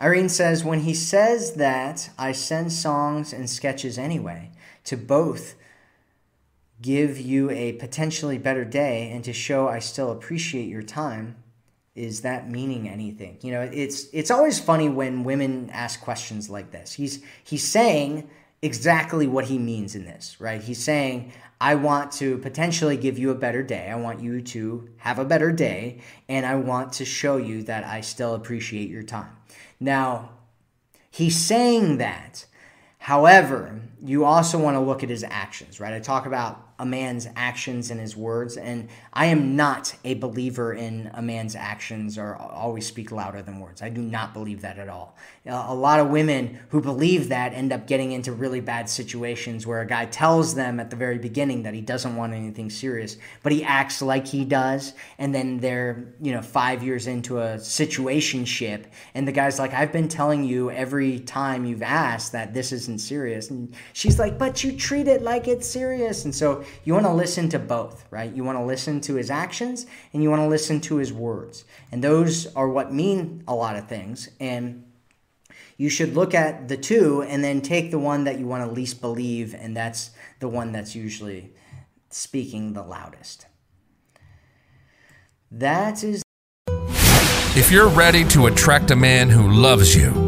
Irene says, when he says that, I send songs and sketches anyway to both give you a potentially better day and to show I still appreciate your time. Is that meaning anything? You know, it's it's always funny when women ask questions like this. He's he's saying exactly what he means in this, right? He's saying, I want to potentially give you a better day. I want you to have a better day, and I want to show you that I still appreciate your time. Now, he's saying that. However, you also want to look at his actions, right? I talk about a man's actions and his words, and I am not a believer in a man's actions or always speak louder than words. I do not believe that at all. A lot of women who believe that end up getting into really bad situations where a guy tells them at the very beginning that he doesn't want anything serious, but he acts like he does, and then they're, you know, five years into a situationship, and the guy's like, I've been telling you every time you've asked that this isn't serious. And she's like, but you treat it like it's serious. And so you want to listen to both, right? You want to listen to his actions and you want to listen to his words. And those are what mean a lot of things. And you should look at the two and then take the one that you want to least believe, and that's the one that's usually speaking the loudest. That is. If you're ready to attract a man who loves you,